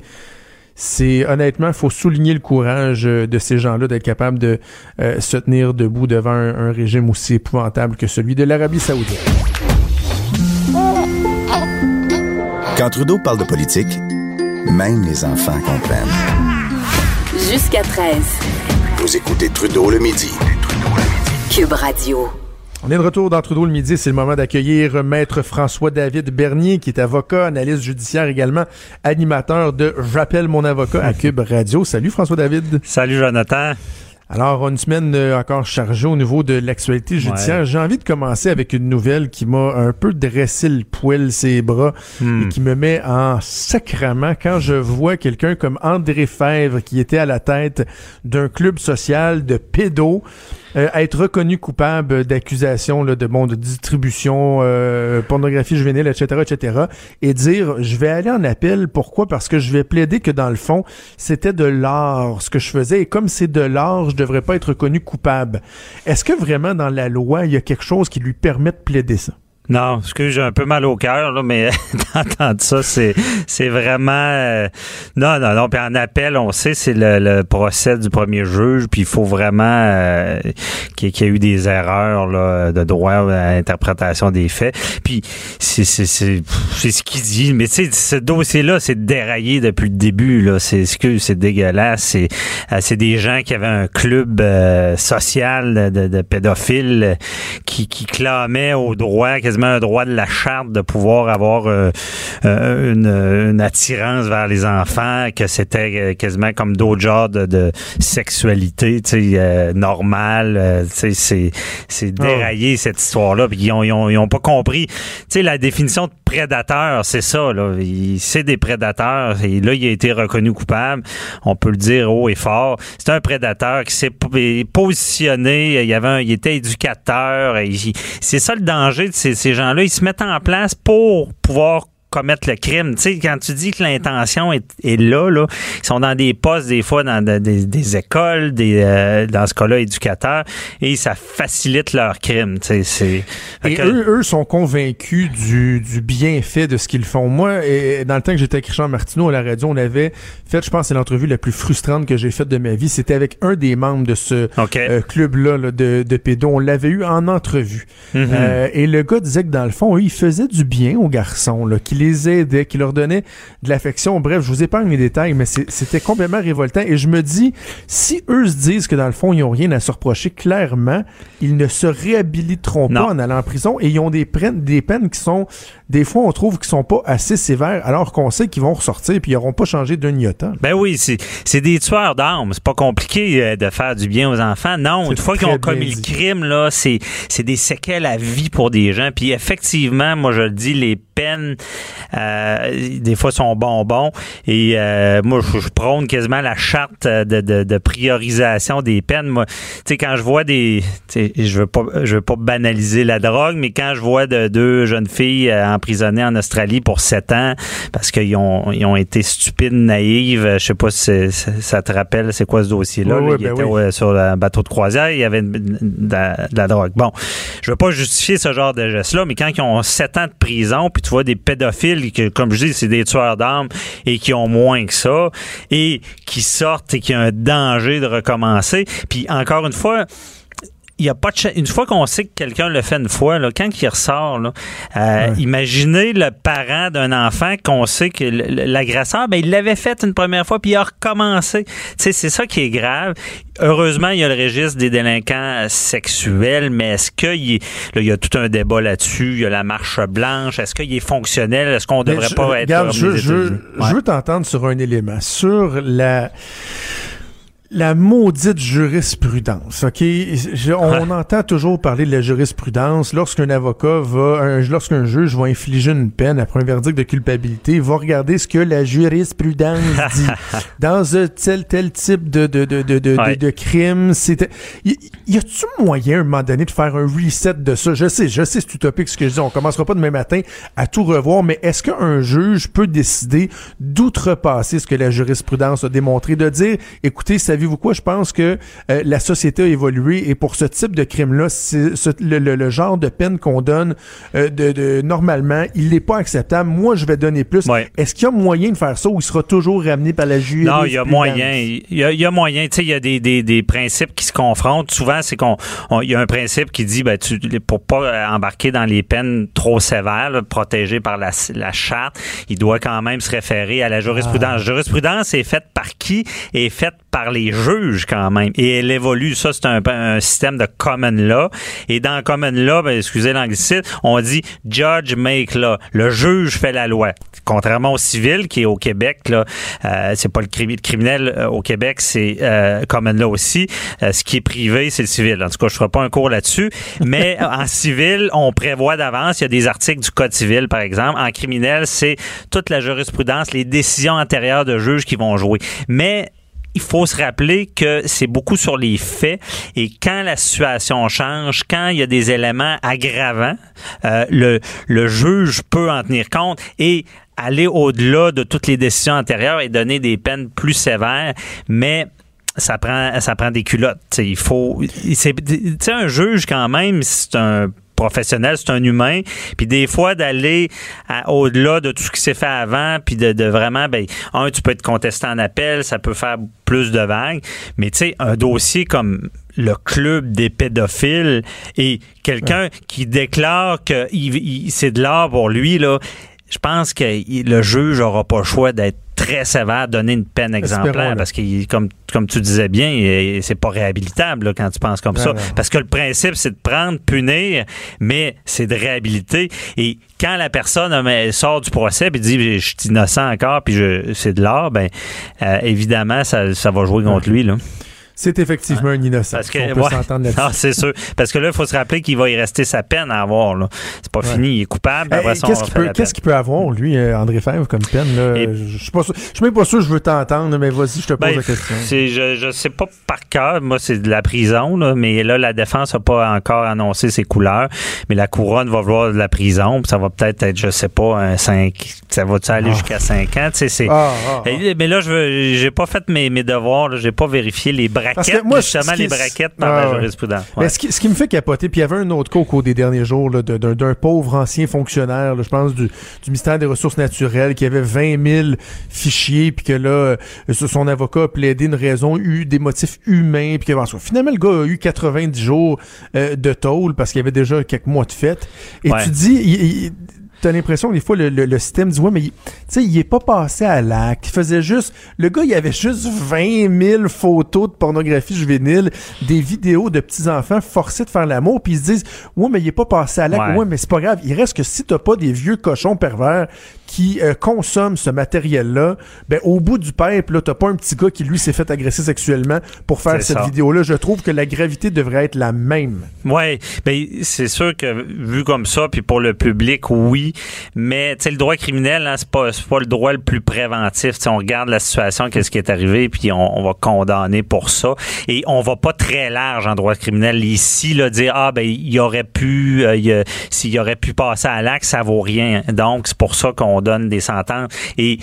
c'est honnêtement, faut souligner le courage euh, de ces gens-là d'être capables de se tenir debout devant un, régime aussi épouvantable que celui de l'Arabie saoudite. Quand Trudeau parle de politique, même les enfants comprennent. Jusqu'à 13. Vous écoutez Trudeau le midi. Cube Radio. On est de retour dans Trudeau le midi. C'est le moment d'accueillir Maître François-David Bernier, qui est avocat, analyste judiciaire également, animateur de J'appelle mon avocat à Cube Radio. Salut François-David. Salut Jonathan. Alors, une semaine euh, encore chargée au niveau de l'actualité judiciaire. J'ai envie de commencer avec une nouvelle qui m'a un peu dressé le poil ses bras Hmm. et qui me met en sacrament quand je vois quelqu'un comme André Fèvre qui était à la tête d'un club social de pédos euh, être reconnu coupable d'accusations de bon de distribution euh, pornographie juvénile etc etc et dire je vais aller en appel. Pourquoi? Parce que je vais plaider que dans le fond c'était de l'art ce que je faisais. Et comme c'est de l'art je devrais pas être reconnu coupable. Est-ce que vraiment dans la loi il y a quelque chose qui lui permet de plaider ça? Non, excuse, j'ai un peu mal au cœur, là, mais d'entendre ça, c'est, c'est vraiment... euh, non, non, non. Puis en appel, on sait, c'est le, le procès du premier juge, puis il faut vraiment euh, qu'il, y ait- eu des erreurs là, de droit à l'interprétation des faits. Puis c'est, c'est, c'est, c'est ce qu'il dit. Mais tu sais, ce dossier-là, c'est déraillé depuis le début. Là. C'est, excuse, c'est dégueulasse. C'est, euh, c'est des gens qui avaient un club euh, social de, de pédophiles qui, qui clamaient au droit, un droit de la charte de pouvoir avoir euh, euh, une, une attirance vers les enfants, que c'était euh, quasiment comme d'autres genres de, de sexualité, tu sais, euh, normale. tu sais, c'est, c'est déraillé cette histoire-là. Puis ils ont, ils ont, ils ont pas compris. Tu sais, la définition de prédateur, c'est ça. Là, Il- c'est des prédateurs. Et là, il a été reconnu coupable. On peut le dire haut et fort. C'est un prédateur qui s'est positionné. Il y avait, un- il était éducateur. Et il- C'est ça le danger de ces, ces gens-là. Ils se mettent en place pour pouvoir commettre le crime. Tu sais, quand tu dis que l'intention est, est là, là, ils sont dans des postes, des fois, dans de- des, des écoles, des, euh, dans ce cas-là, éducateurs, et ça facilite leur crime. Tu sais, Et que- eux, eux sont convaincus du, du bienfait de ce qu'ils font. Moi, et dans le temps que j'étais avec Richard Martineau à la radio, on avait fait, je pense, c'est l'entrevue la plus frustrante que j'ai faite de ma vie. C'était avec un des membres de ce euh, club-là là, de, de pédos. On l'avait eu en entrevue. Mhm. Euh, et le gars disait que dans le fond, eux, il faisait du bien aux garçons, là, qu'il les aidait, qu'il leur donnait de l'affection. Bref, je vous épargne les détails, mais c'était complètement révoltant. Et je me dis, si eux se disent que dans le fond, ils ont rien à se reprocher, clairement, ils ne se réhabiliteront Non. pas en allant en prison et ils ont des, des peines qui sont, des fois, on trouve qui sont pas assez sévères, alors qu'on sait qu'ils vont ressortir puis ils n'auront pas changé d'un iota. Ben oui, c'est des tueurs d'armes. C'est pas compliqué euh, de faire du bien aux enfants. Non, une fois qu'ils ont commis le crime, là, c'est c'est des séquelles à vie pour des gens. Puis effectivement, moi je le dis, les peines euh, des fois sont bonbons. Et euh, moi, je, je prône quasiment la charte de, de, de priorisation des peines. Moi, tu sais, quand je vois des, je veux pas, je veux pas banaliser la drogue, mais quand je vois de, deux jeunes filles euh, emprisonnées en Australie pour sept ans parce qu'ils ont, ils ont été stupides, naïves, euh, je sais pas si ça te rappelle, c'est quoi ce dossier-là? Oui, là? oui, il ben était oui. sur un bateau de croisière, il y avait une- de, la, de la drogue. Bon, je veux pas justifier ce genre de geste-là, mais quand ils ont sept ans de prison, puis tu vois des pédophiles, que, comme je dis, c'est des tueurs d'armes, et qui ont moins que ça, et qui sortent et qui ont un danger de recommencer. Puis encore une fois, il y a pas de une fois qu'on sait que quelqu'un le fait une fois là, quand il ressort là, euh, Ouais. imaginez le parent d'un enfant qu'on sait que l'agresseur ben il l'avait fait une première fois puis il a recommencé. Tu sais c'est ça qui est grave. Heureusement, il y a le registre des délinquants sexuels, mais est-ce qu'il est là, il y a tout un débat là-dessus, il y a la marche blanche, est-ce qu'il est fonctionnel, est-ce qu'on devrait je- pas être regarde, je, je- je veux t'entendre sur un élément, sur la la maudite jurisprudence, ok? Je- on entend toujours parler de la jurisprudence. Lorsqu'un avocat va, un- lorsqu'un juge va infliger une peine après un verdict de culpabilité, il va regarder ce que la jurisprudence dit. Dans un tel tel type de de de de de, Ouais. de, de crime, c'était. Y, y a-tu moyen, à un moment donné, de faire un reset de ça? Je sais, je sais, c'est utopique ce que je dis. On commencera pas demain matin à tout revoir, mais est-ce qu'un juge peut décider d'outrepasser ce que la jurisprudence a démontré, de dire, écoutez, savez-vous quoi, je pense que euh, la société a évolué et pour ce type de crime-là, ce- le, le- le genre de peine qu'on donne euh, de, de- normalement, il n'est pas acceptable. Moi, je vais donner plus. Ouais. Est-ce qu'il y a moyen de faire ça ou il sera toujours ramené par la jurisprudence? Non, il y a moyen. Il y a, il y a moyen. Tu sais, il y a des, des, des principes qui se confrontent. Souvent, c'est qu'on, on- il y a un principe qui dit, ben, tu, pour pas euh, embarquer dans les peines trop sévères, là, protégées par la, la charte, il doit quand même se référer à la jurisprudence. Ah. La jurisprudence est faite par qui? Est faite par les des juges quand même. Et elle évolue. Ça, c'est un, un, système de common law. Et dans common law, ben, excusez l'anglicisme, on dit judge make law. Le juge fait la loi. Contrairement au civil qui est au Québec, là, euh, c'est pas le criminel euh, au Québec, c'est euh, common law aussi. Euh, ce qui est privé, c'est le civil. En tout cas, je ferai pas un cours là-dessus. Mais en civil, on prévoit d'avance. Il y a des articles du Code civil, par exemple. En criminel, c'est toute la jurisprudence, les décisions antérieures de juges qui vont jouer. Mais il faut se rappeler que c'est beaucoup sur les faits et quand la situation change, quand il y a des éléments aggravants, euh, le, le juge peut en tenir compte et aller au-delà de toutes les décisions antérieures et donner des peines plus sévères, mais ça prend ça prend des culottes. Il faut c'est un juge quand même, c'est un professionnel, c'est un humain. Puis des fois, d'aller au-delà de tout ce qui s'est fait avant, puis de, de, vraiment, ben, un, tu peux être contesté en appel, ça peut faire plus de vagues. Mais tu sais, un dossier comme le club des pédophiles et quelqu'un ouais. qui déclare que il, il, c'est de l'art pour lui, là, je pense que le juge n'aura pas le choix d'être très sévère, donner une peine exemplaire, parce que, comme, comme tu disais bien, c'est pas réhabilitable là, quand tu penses comme ça. Ouais. Parce que le principe, c'est de prendre, punir, mais c'est de réhabiliter. Et quand la personne elle sort du procès et dit je suis innocent encore, puis c'est de l'art, ben euh, évidemment, ça, ça va jouer contre lui. Là. C'est effectivement un innocent. Parce que, on peut ouais, s'entendre là-dessus. Ah, c'est sûr. Parce que là, il faut se rappeler qu'il va y rester sa peine à avoir. Là. C'est pas ouais. fini, il est coupable. Hey, qu'est-ce qu'il peut, avoir, lui, euh, André Fèvre, comme peine? Je suis je même pas sûr que je veux t'entendre, mais vas-y, je te pose ben, la question. Je, je sais pas par cœur. Moi, c'est de la prison, là, mais là, la défense n'a pas encore annoncé ses couleurs. Mais la couronne va vouloir de la prison. Ça va peut-être être, je sais pas, un 5. Ça va-tu aller ah. jusqu'à 5 ans? C'est. Ah, ah, mais là, je j'ai pas fait mes, mes devoirs. J'ai pas vérifié les braquettes. Moi, justement, les braquettes ah, la jurisprudence. Ouais. Mais ce qui, ce qui, me fait capoter, puis il y avait un autre cas au cours des derniers jours d'un pauvre ancien fonctionnaire, là, je pense, du, du, ministère des Ressources naturelles, qui avait 20 000 fichiers, puis que là, euh, son avocat a plaidé une raison, eu des motifs humains, puis que finalement, le gars a eu 90 jours euh, de tôle parce qu'il y avait déjà quelques mois de fête. Et ouais. tu dis... Il, il, t'as l'impression que des fois le, le, le, système dit ouais mais tu sais il est pas passé à l'acte. Il faisait juste le gars il avait juste 20 000 photos de pornographie juvénile des vidéos de petits enfants forcés de faire l'amour puis ils se disent ouais mais il est pas passé à l'acte. Ouais. ouais mais c'est pas grave. Il reste que si t'as pas des vieux cochons pervers qui euh, consomment ce matériel-là, ben au bout du pipe, là, t'as pas un petit gars qui lui s'est fait agresser sexuellement pour faire cette vidéo-là. Je trouve que la gravité devrait être la même. Ouais, ben c'est sûr que vu comme ça, puis pour le public, oui, mais le droit criminel, hein, c'est pas pas le droit le plus préventif. T'sais, on regarde la situation, qu'est-ce qui est arrivé, puis on, on, va condamner pour ça, et on va pas très large en droit criminel ici, là, dire ah ben il aurait pu, euh, s'il aurait pu passer à l'acte, ça vaut rien. Donc c'est pour ça qu'on on donne des sentences. Et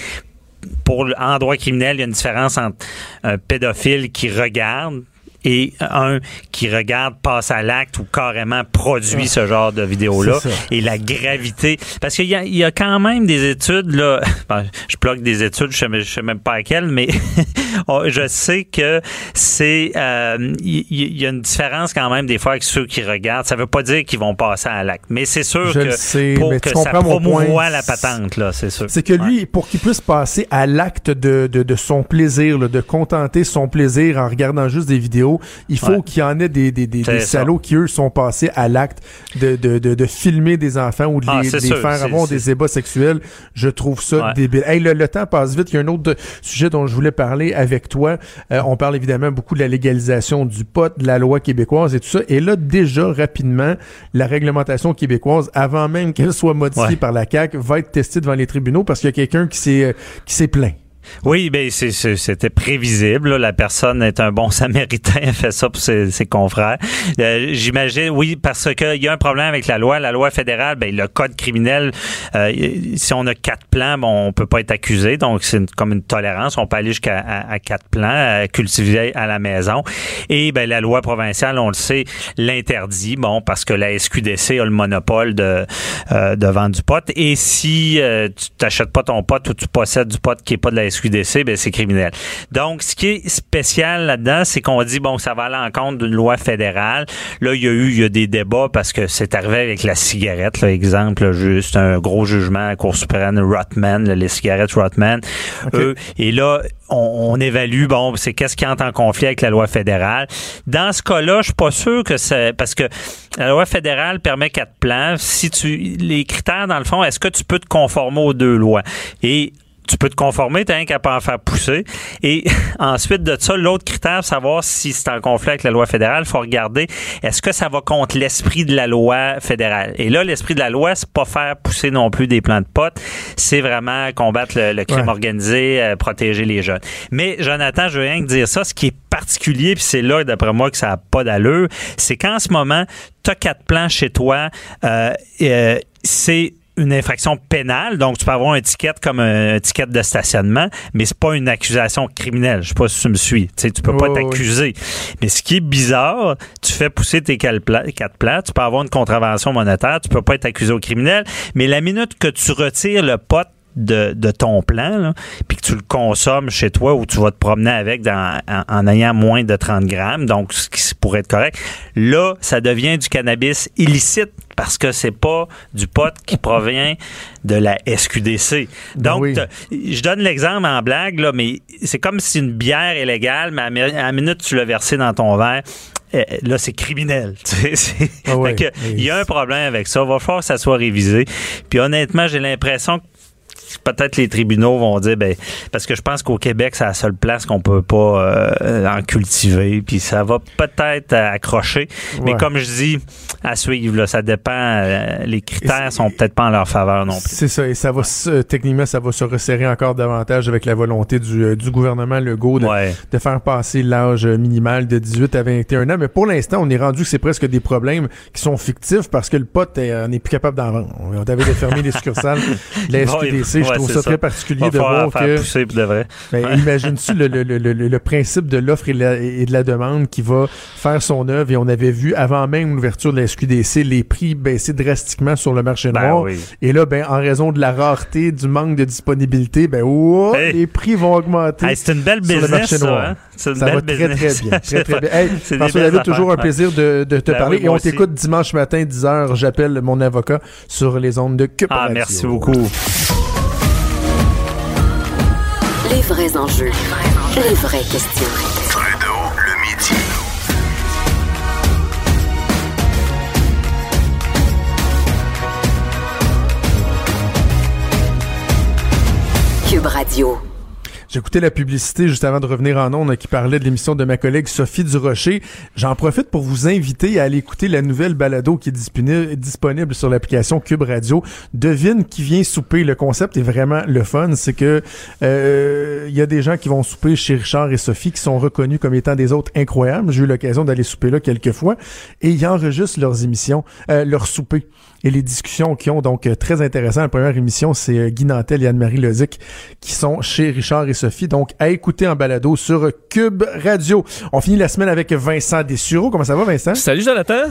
pour en droit criminel, il y a une différence entre un pédophile qui regarde et un qui regarde, passe à l'acte ou carrément produit ce genre de vidéo-là et la gravité. Parce qu'il y a, il y a quand même des études, là, ben, je bloque des études, je sais, je sais même pas lesquelles, mais je sais que c'est, euh, il y, y, a une différence quand même des fois avec ceux qui regardent. Ça veut pas dire qu'ils vont passer à l'acte, mais c'est sûr je que sais, pour que ça promouvoie la patente, là, c'est sûr. C'est que lui, ouais. pour qu'il puisse passer à l'acte de, de, de, son plaisir, là, de contenter son plaisir en regardant juste des vidéos, il faut ouais. qu'il y en ait des, des, des, des salauds qui, eux, sont passés à l'acte de, de, de, de, filmer des enfants ou de ah, les, les sûr, faire avoir des ébats sexuels. Je trouve ça ouais. débile. Hey, le, le, temps passe vite. Il y a un autre sujet dont je voulais parler avec toi. Euh, on parle évidemment beaucoup de la légalisation du pot, de la loi québécoise et tout ça. Et là, déjà, rapidement, la réglementation québécoise, avant même qu'elle soit modifiée ouais. par la CAQ, va être testée devant les tribunaux parce qu'il y a quelqu'un qui s'est euh, qui s'est plaint. Oui, ben c'était prévisible. La personne est un bon samaritain, fait ça pour ses, confrères. Euh, J'imagine, oui, parce qu'il y a un problème avec la loi. La loi fédérale, ben, le code criminel, euh, si on a quatre plans, bon, on peut pas être accusé. Donc, c'est comme une tolérance. On peut aller jusqu'à à, quatre plans, à cultiver à la maison. Et ben, la loi provinciale, on le sait, l'interdit. Bon, parce que la SQDC a le monopole de, euh, vendre du pot. Et si euh, tu t'achètes pas ton pot ou tu possèdes du pot qui est pas de la SQDC, SQDC, ben c'est criminel. Donc, ce qui est spécial là-dedans, c'est qu'on dit, bon, ça va à l'encontre d'une loi fédérale. Là, il y a eu il y a des débats parce que c'est arrivé avec la cigarette, là, exemple, juste un gros jugement à la Cour suprême, Rotman, les cigarettes Rotman. Euh, et là, on, on, évalue, bon, c'est qu'est-ce qui entre en conflit avec la loi fédérale. Dans ce cas-là, je suis pas sûr que c'est parce que la loi fédérale permet quatre plans. Si tu les critères dans le fond, est-ce que tu peux te conformer aux deux lois? Et tu peux te conformer, t'as rien qu'à pas en faire pousser. Et ensuite de ça, l'autre critère, savoir si c'est en conflit avec la loi fédérale, il faut regarder est-ce que ça va contre l'esprit de la loi fédérale? Et là, l'esprit de la loi, c'est pas faire pousser non plus des plants de potes, c'est vraiment combattre le, crime organisé, euh, protéger les jeunes. Mais Jonathan, je veux rien que dire ça, ce qui est particulier, puis c'est là, d'après moi, que ça n'a pas d'allure, c'est qu'en ce moment, tu as quatre plans chez toi, euh, euh, c'est une infraction pénale, donc tu peux avoir un ticket comme un, ticket de stationnement, mais c'est pas une accusation criminelle. Je sais pas si tu me suis. Tu sais, tu peux pas t'accuser. Mais ce qui est bizarre, tu fais pousser tes quatre plats, tu peux avoir une contravention monétaire, tu peux pas être accusé au criminel, mais la minute que tu retires le pot de, de, ton plan, puis que tu le consommes chez toi ou tu vas te promener avec dans, en, ayant moins de 30 grammes, donc ce qui pourrait être correct, là, ça devient du cannabis illicite parce que c'est pas du pot qui provient de la SQDC. Ben Donc, je donne l'exemple en blague, là, mais c'est comme si une bière est légale, mais à la minute tu l'as versé dans ton verre, eh, là, c'est criminel. Ah il y a un problème avec ça. Il va falloir que ça soit révisé. Puis honnêtement, j'ai l'impression que peut-être les tribunaux vont dire, ben, parce que je pense qu'au Québec, c'est la seule place qu'on peut pas euh, en cultiver, puis ça va peut-être accrocher. Mais comme je dis, à suivre, là, ça dépend. Euh, les critères sont peut-être pas en leur faveur non plus. C'est ça, et ça va techniquement, ça va se resserrer encore davantage avec la volonté du, euh, du gouvernement Legault de, de faire passer l'âge minimal de 18 à 21 ans. Mais pour l'instant, on est rendu que c'est presque des problèmes qui sont fictifs parce que le pote, on n'est plus capable d'en vendre. On avait fermer les succursales de la SQDC je trouve ça, très particulier de voir que. Ben, Imagine-tu le, le, le, le, principe de l'offre et, de la demande qui va faire son œuvre? Et on avait vu avant même l'ouverture de la SQDC les prix baisser drastiquement sur le marché ben noir. Et là, ben en raison de la rareté, du manque de disponibilité, ben oh, les prix vont augmenter. c'est une belle business, sur le marché noir. Hein? Ça, va très très bien, très très bien. Hey, François David, toujours un plaisir de, de te ben parler et on t'écoute dimanche matin 10h. J'appelle mon avocat sur les ondes de Cube Ah, merci beaucoup. Les vrais enjeux. Les vraies questions. Trudeau, le midi. Cube Radio. J'écoutais la publicité juste avant de revenir en ondes qui parlait de l'émission de ma collègue Sophie Durocher. J'en profite pour vous inviter à aller écouter la nouvelle balado qui est disponible sur l'application Cube Radio. Devine qui vient souper. Le concept est vraiment le fun. C'est que euh, il y a des gens qui vont souper chez Richard et Sophie qui sont reconnus comme étant des autres incroyables. J'ai eu l'occasion d'aller souper là quelques fois et ils enregistrent leurs émissions, euh, leurs soupers et les discussions qui ont donc euh, très intéressant. La première émission, c'est euh, Guy Nantel et Anne-Marie Lozic qui sont chez Richard et Sophie. Donc, à écouter en balado sur Cube Radio. On finit la semaine avec Vincent Dessureau. Comment ça va, Vincent? Salut, Jonathan.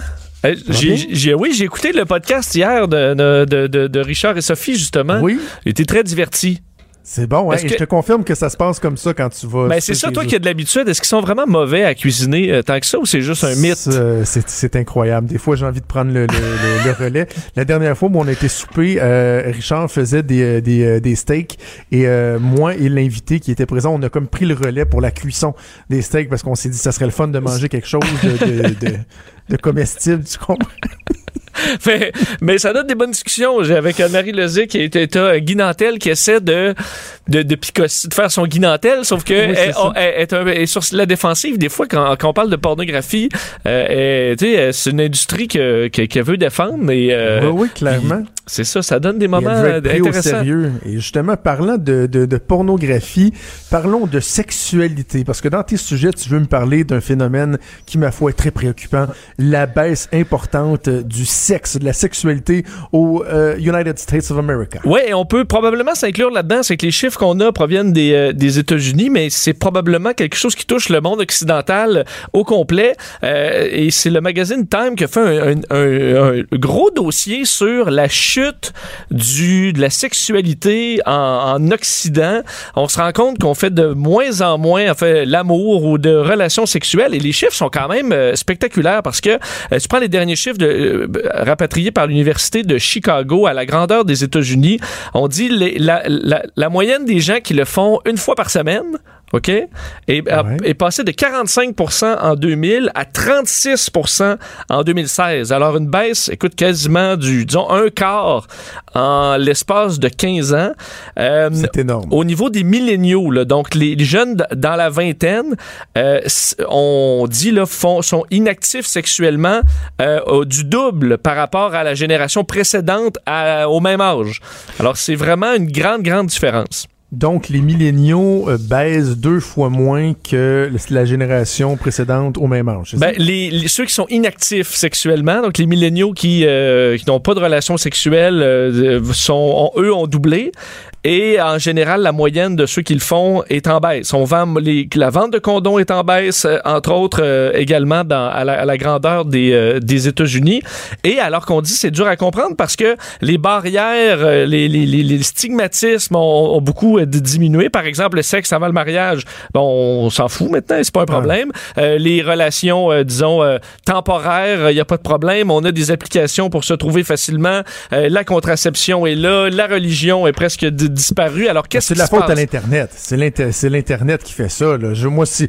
J'ai, oui, j'ai écouté le podcast hier de, de, de, de Richard et Sophie, justement. Oui. J'étais très diverti. C'est bon, hein? Et je te confirme que ça se passe comme ça quand tu vas. Ben, c'est ça, toi qui as de l'habitude. Est-ce qu'ils sont vraiment mauvais à cuisiner euh, tant que ça ou c'est juste un mythe? C'est incroyable. Des fois, j'ai envie de prendre le, le, relais. La dernière fois où on a été souper, euh, Richard faisait des, euh, des, des steaks et moi et l'invité qui était présent, on a comme pris le relais pour la cuisson des steaks parce qu'on s'est dit que ça serait le fun de manger quelque chose de, de, de comestible, tu comprends? mais ça donne des bonnes discussions. J'ai avec Anne-Marie Lozic et t'as Guy Nantel qui essaie de, de, de, de faire son Guy Nantel, sauf que elle, est sur la défensive. Des fois, quand, quand on parle de pornographie, euh, c'est une industrie qu'elle que, veut défendre. Et, euh, oui, oui, clairement. C'est ça, ça donne des moments intéressants. Au sérieux. Et justement, parlant de, de, de, pornographie, parlons de sexualité. Parce que dans tes sujets, tu veux me parler d'un phénomène qui, ma foi, est très préoccupant. La baisse importante du sexe, de la sexualité aux euh, United States of America. Oui, on peut probablement s'inclure là-dedans. C'est que les chiffres qu'on a proviennent des, euh, des États-Unis, mais c'est probablement quelque chose qui touche le monde occidental au complet. Euh, et c'est le magazine Time qui a fait un, un, un, gros dossier sur la Chine du, de la sexualité en, en Occident. On se rend compte qu'on fait de moins en moins, en l'amour ou de relations sexuelles. Et les chiffres sont quand même euh, spectaculaires parce que euh, tu prends les derniers chiffres euh, rapatriés par l'Université de Chicago à la grandeur des États-Unis. On dit la moyenne des gens qui le font une fois par semaine OK? Et Ouais. est passé de 45% en 2000 à 36% en 2016. Alors, une baisse, écoute, quasiment du, disons, un quart en l'espace de 15 ans. Euh, C'est énorme. au niveau des milléniaux, là, donc les, les jeunes dans la vingtaine, euh, on dit là, font, sont inactifs sexuellement euh, du double par rapport à la génération précédente à- au même âge. Alors c'est vraiment une grande, grande différence. Donc, les milléniaux euh, baisent deux fois moins que la génération précédente au même âge. Ben, les, les- ceux qui sont inactifs sexuellement, donc les milléniaux qui, euh, qui n'ont pas de relation sexuelle, euh, sont, ont- eux ont doublé. Et en général, la moyenne de ceux qui le font est en baisse. On vend les, la vente de condoms est en baisse, euh, entre autres euh, également dans, à, la, à la grandeur des, euh, des États-Unis. Et alors qu'on dit c'est dur à comprendre parce que les barrières, euh, les, les, les, les stigmatismes ont, ont beaucoup diminué. Par exemple, le sexe avant le mariage, bon, on s'en fout maintenant, c'est pas un problème. Euh, les relations, euh, disons, euh, temporaires, il n'y a pas de problème. On a des applications pour se trouver facilement. Euh, la contraception est là. La religion est presque Alors, qu'est-ce C'est de la faute à l'Internet. C'est l'Inter- c'est l'Internet qui fait ça. Là. Je, moi, si,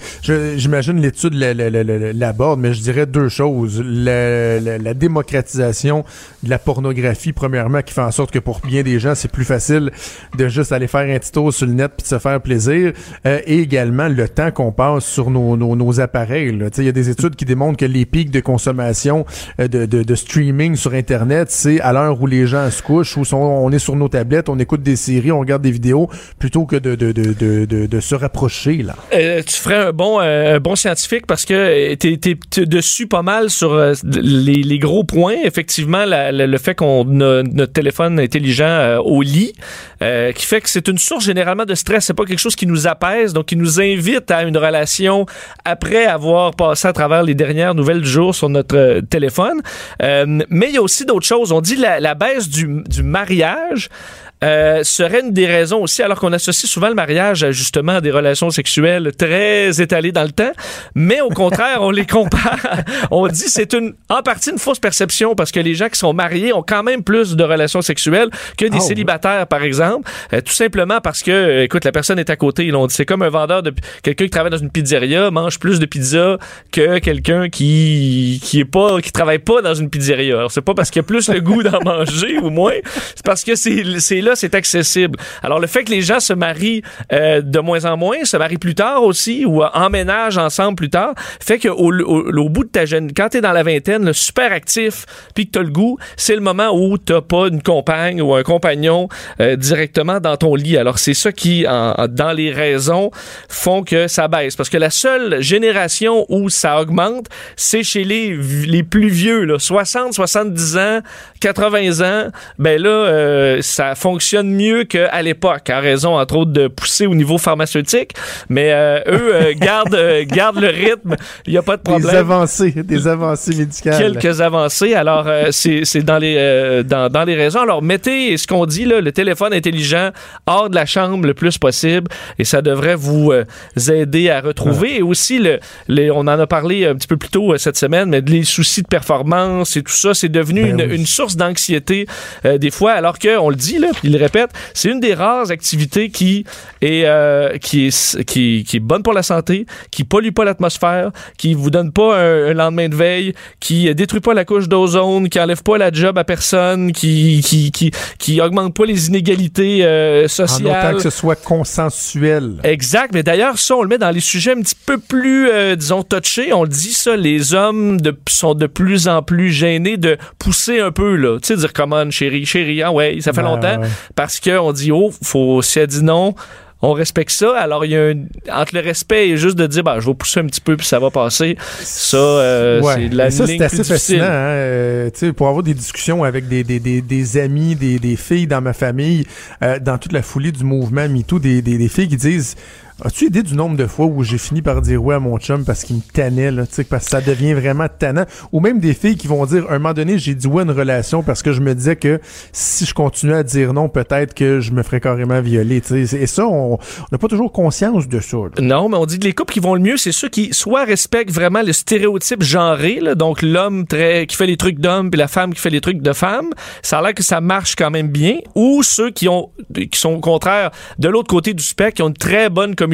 j'imagine l'étude la- la- la- la- l'aborde, mais je dirais deux choses. La, la- la démocratisation de la pornographie, premièrement, qui fait en sorte que pour bien des gens, c'est plus facile de juste aller faire un petit tour sur le net puis de se faire plaisir. Euh, et également le temps qu'on passe sur nos, nos, nos appareils. Il y a des études qui démontrent que les pics de consommation euh, de, de, de streaming sur Internet, c'est à l'heure où les gens se couchent, où sont, on est sur nos tablettes, on écoute des séries, on regarde des vidéos, plutôt que de, se rapprocher. là. Euh, tu ferais un bon, euh, un bon scientifique parce que euh, t'es- t'es dessus pas mal sur les, gros points. Effectivement, le fait qu'on notre téléphone intelligent au lit, qui fait que c'est une source généralement de stress. C'est pas quelque chose qui nous apaise, donc qui nous invite à une relation après avoir passé à travers les dernières nouvelles du jour sur notre téléphone. Mais il y a aussi d'autres choses. On dit la, baisse du mariage. Euh, serait une des raisons aussi, alors qu'on associe souvent le mariage à justement des relations sexuelles très étalées dans le temps, mais au contraire, on les compare. On dit c'est une en partie une fausse perception parce que les gens qui sont mariés ont quand même plus de relations sexuelles que des Ah célibataires, par exemple, Euh, tout simplement parce que, écoute, la personne est à côté. Ils l'ont dit, c'est comme un vendeur de quelqu'un qui travaille dans une pizzeria mange plus de pizza que quelqu'un qui qui est pas qui travaille pas dans une pizzeria. Alors c'est pas parce qu'il y a plus le goût d'en manger ou moins, c'est parce que c'est c'est là, c'est accessible. Alors le fait que les gens se marient euh, de moins en moins, se marient plus tard aussi ou euh, emménagent ensemble plus tard, fait que au, bout de ta jeune, quand t'es dans la vingtaine, le super actif, puis que t'as le goût, c'est le moment où t'as pas une compagne ou un compagnon euh, directement dans ton lit. Alors c'est ça qui, dans les raisons, font que ça baisse. Parce que la seule génération où ça augmente, c'est chez les, les plus vieux, là, 60, 70 ans, 80 ans. Ben là, ça fonctionne mieux qu'à l'époque, en raison, entre autres, de pousser au niveau pharmaceutique. Mais euh, eux euh, gardent, euh, gardent le rythme. Il n'y a pas de Des problème avancées, des avancées médicales. quelques avancées. Alors, euh, c'est c'est dans les euh, dans, dans les raisons. Alors, mettez ce qu'on dit là, le téléphone intelligent hors de la chambre le plus possible, et ça devrait vous euh, aider à retrouver. Et aussi, le, les, on en a parlé un petit peu plus tôt cette semaine, mais les soucis de performance et tout ça, c'est devenu Ben une, oui. une source d'anxiété euh, des fois. Alors que on le dit là, il le répète, c'est une des rares activités qui est euh, qui est qui, qui est bonne pour la santé, qui pollue pas l'atmosphère, qui vous donne pas un, un lendemain de veille, qui euh, détruit pas la couche d'ozone, qui enlève pas la job à personne, qui qui qui, qui augmente pas les inégalités euh, En autant sociales. que ce soit consensuel. Exact, mais d'ailleurs, ça, on le met dans les sujets un petit peu plus, euh, disons, touchés. On le dit, ça, les hommes de, sont de plus en plus gênés de pousser un peu, là. Tu sais, dire, come on, chérie, chérie, ah ouais, ça fait Ouais, longtemps. ouais. Parce qu'on dit, oh, faut, si elle dit non, on respecte ça. Alors, il y a un, entre le respect et juste de dire, bah, je vais pousser un petit peu puis ça va passer. Ça, euh, Ouais. c'est de la ça, ligne c'est assez plus difficile. fascinant. Hein? euh, tu sais, pour avoir des discussions avec des, des, des, des amis, des, des filles dans ma famille, euh, dans toute la foulée du mouvement MeToo, des, des filles qui disent As-tu idée du nombre de fois où j'ai fini par dire ouais à mon chum parce qu'il me tannait, là, parce que ça devient vraiment tannant? Ou même des filles qui vont dire, à un moment donné, j'ai dit ouais à une relation parce que je me disais que si je continuais à dire non, peut-être que je me ferais carrément violer. Et ça, on n'a pas toujours conscience de ça. Non, mais on dit que les couples qui vont le mieux, c'est ceux qui soit respectent vraiment le stéréotype genré, là, donc l'homme très qui fait les trucs d'homme puis la femme qui fait les trucs de femme. Ça a l'air que ça marche quand même bien. Ou ceux qui ont qui sont au contraire de l'autre côté du spectre, qui ont une très bonne communication,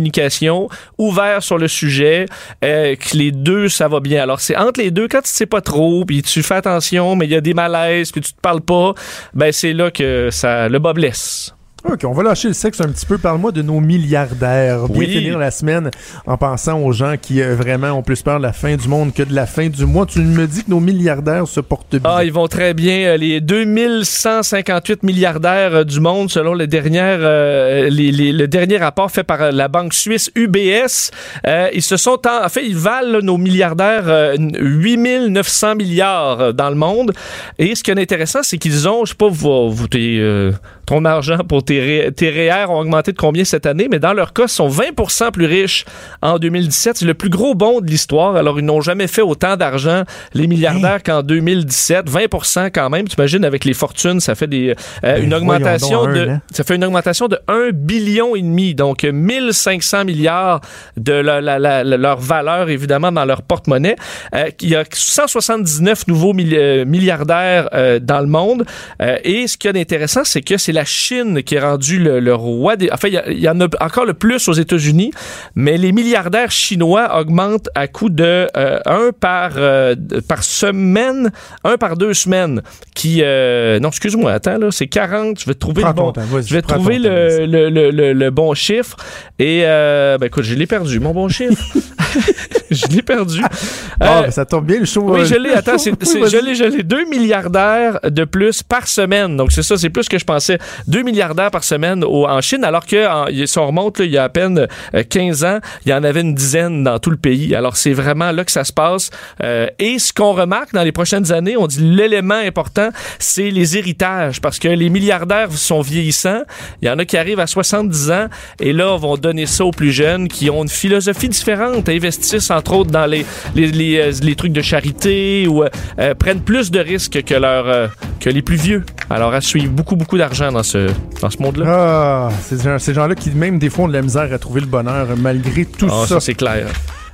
ouverts sur le sujet, euh, que les deux ça va bien. Alors c'est entre les deux quand tu sais pas trop, puis tu fais attention, mais il y a des malaises, puis tu te parles pas, ben c'est là que ça le bas blesse. OK, on va lâcher le sexe un petit peu. Parle-moi de nos milliardaires. Bien finir la semaine en pensant aux gens qui euh, vraiment ont plus peur de la fin du monde que de la fin du mois. Tu me dis que nos milliardaires se portent bien. Ah, ils vont très bien. Euh, les 2158 milliardaires euh, du monde, selon le dernier, le dernier rapport fait par la banque suisse UBS, ils se sont en, fait, ils valent nos milliardaires 8900 milliards dans le monde. Et ce qui est intéressant, c'est qu'ils ont, je sais pas, vous, vous ton argent pour tes, REER ont augmenté de combien cette année, mais dans leur cas, ils sont 20% plus riches en 2017. C'est le plus gros bond de l'histoire. Alors, ils n'ont jamais fait autant d'argent, les milliardaires, qu'en 2017. 20% quand même. Tu imagines, avec les fortunes, ça fait des, euh, ben, une augmentation de, hein. ça fait une augmentation de 1 billion et demi. Donc, 1500 milliards de leur valeur, évidemment, dans leur porte-monnaie. Euh, il y a 179 nouveaux euh, milliardaires dans le monde. et ce qui est intéressant, c'est que c'est la Chine qui est rendu le, roi des. Enfin, il y, en a encore le plus aux États-Unis, mais les milliardaires chinois augmentent à coût de euh, un par euh, par semaine, un par deux semaines. Qui euh, non, excuse-moi, attends là, c'est 40. Je vais trouver le bon. je vais trouver le, le, le, bon chiffre et ben écoute, je l'ai perdu, mon bon chiffre. je l'ai perdu. Ah, ben, ça tombe bien le show. Oui, je l'ai. Attends, c'est, je l'ai, je l'ai. Deux milliardaires de plus par semaine. Donc c'est ça, c'est plus que je pensais. 2 milliardaires par semaine en Chine, alors que si on remonte il y a à peine 15 euh, ans, il y en avait une dizaine dans tout le pays. Alors c'est vraiment là que ça se passe. Euh, et ce qu'on remarque dans les prochaines années, on dit l'élément important, c'est les héritages, parce que les milliardaires sont vieillissants. Il y en a qui arrivent à 70 ans et là, on va donner ça aux plus jeunes qui ont une philosophie différente, investissent entre autres dans les, les, les, euh, les trucs de charité ou prennent plus de risques que, leur, que les plus vieux. Alors à suivre beaucoup, beaucoup d'argent dans ce, dans ce monde-là. Ah, ces gens-là qui, même des fois, ont de la misère à trouver le bonheur malgré tout ah, ça. ça c'est clair.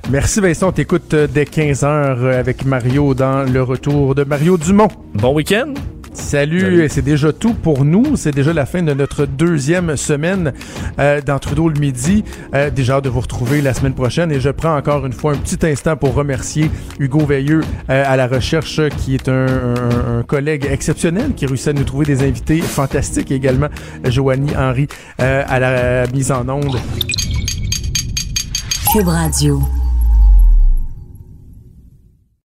Merci Vincent, on t'écoute euh, dès 15h euh, avec Mario dans le retour de Mario Dumont. Bon week-end. Salut, c'est déjà tout pour nous. C'est déjà la fin de notre deuxième semaine euh, dans Trudeau le midi. Euh, déjà hâte de vous retrouver la semaine prochaine et je prends encore une fois un petit instant pour remercier Hugo Veilleux euh, à la recherche qui est un, collègue exceptionnel qui réussit à nous trouver des invités fantastiques et également Joanie Henry à la mise en onde. Cube Radio.